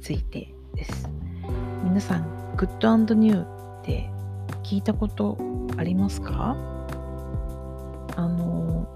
ついてです。皆さん、 Good New って聞いたことありますか？あの、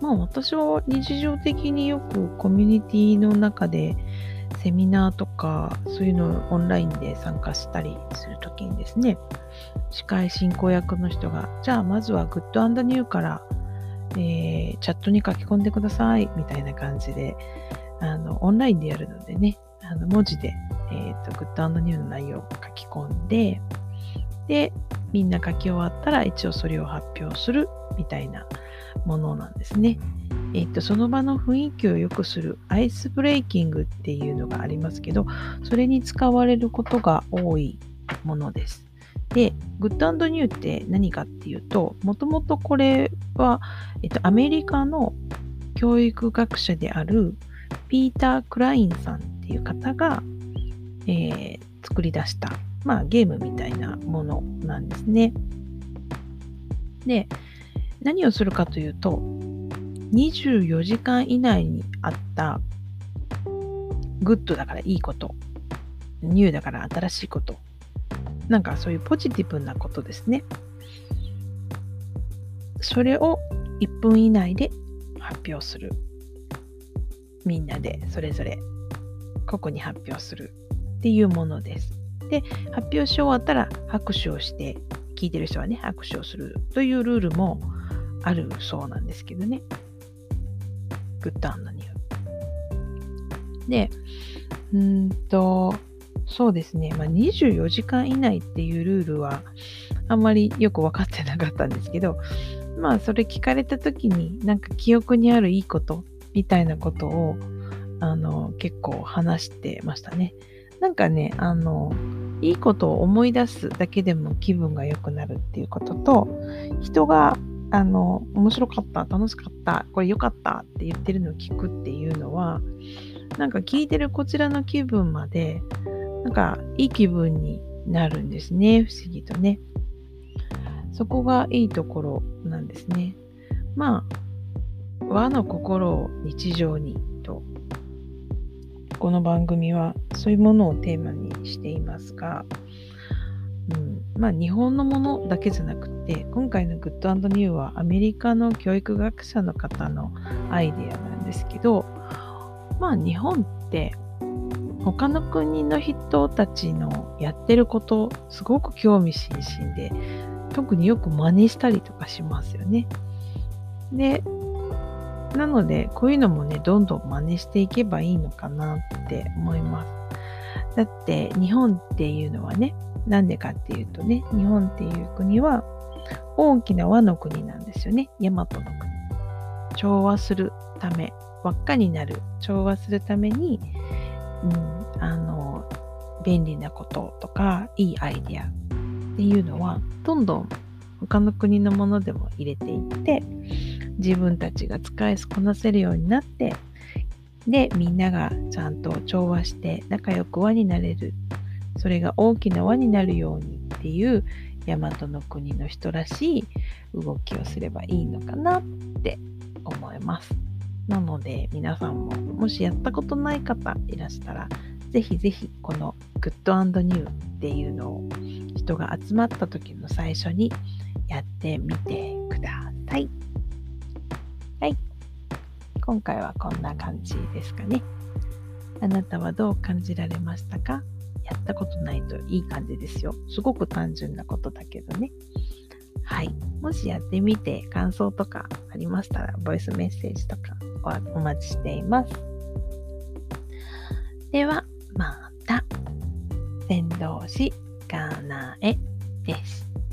まあ私は日常的によくコミュニティの中でセミナーとかそういうのをオンラインで参加したりするときにですね、司会進行役の人が、じゃあまずは Good New から、えー、チャットに書き込んでくださいみたいな感じであのオンラインでやるのでね、あの文字で、えーと、グッドニューの内容を書き込んで、で、みんな書き終わったら一応それを発表するみたいなものなんですね。えっ、ー、と、その場の雰囲気を良くするアイスブレイキングっていうのがありますけど、それに使われることが多いものです。で、 Good New って何かっていうと、もともとこれは、えっと、アメリカの教育学者であるピーター・クラインさんっていう方が、えー、作り出した、まあ、ゲームみたいなものなんですね。で、何をするかというと、24時間以内にあった Good だからいいこと、ニューだから新しいこと、なんかそういうポジティブなことですね。それを1分以内で発表するみんなでそれぞれ個々に発表するっていうものです。で、発表し終わったら拍手をして、聞いてる人はね、拍手をするというルールもあるそうなんですけどね。グッドアンドニュー。で、うんと、そうですね、まあ、24時間以内っていうルールはあんまりよく分かってなかったんですけど、まあそれ聞かれた時になんか記憶にあるいいことみたいなことをあの結構話してましたね。なんかね、あの、いいことを思い出すだけでも気分が良くなるっていうことと、人が、あの、面白かった、楽しかった、これ良かったって言ってるのを聞くっていうのは、なんか聞いてるこちらの気分まで、なんかいい気分になるんですね、不思議とね。そこがいいところなんですね。まあ、和の心を日常にこの番組はそういうものをテーマにしていますが、うん、まあ日本のものだけじゃなくて今回のグッドニューはアメリカの教育学者の方のアイデアなんですけどまあ日本って他の国の人たちのやってることすごく興味津々で特によく真似したりとかしますよね。でなので、こういうのもね、どんどん真似していけばいいのかなって思います。だって、日本っていうのはね、なんでかっていうとね、日本っていう国は大きな和の国なんですよね。大和の国。調和するため、輪っかになる、調和するために、うん、あの、便利なこととか、いいアイデアっていうのは、どんどん他の国のものでも入れていって、自分たちが使いこなせるようになってでみんながちゃんと調和して仲良く輪になれるそれが大きな輪になるようにっていう大和の国の人らしい動きをすればいいのかなって思いますなので皆さんももしやったことない方いらしたらぜひぜひこのグッドニューっていうのを人が集まった時の最初にやってみてください。今回はこんな感じですかね。あなたはどう感じられましたか？やったことないといい感じですよ。すごく単純なことだけどね。はい。もしやってみて感想とかありましたら、ボイスメッセージとかお待ちしています。では、また。先導師、かなえでした。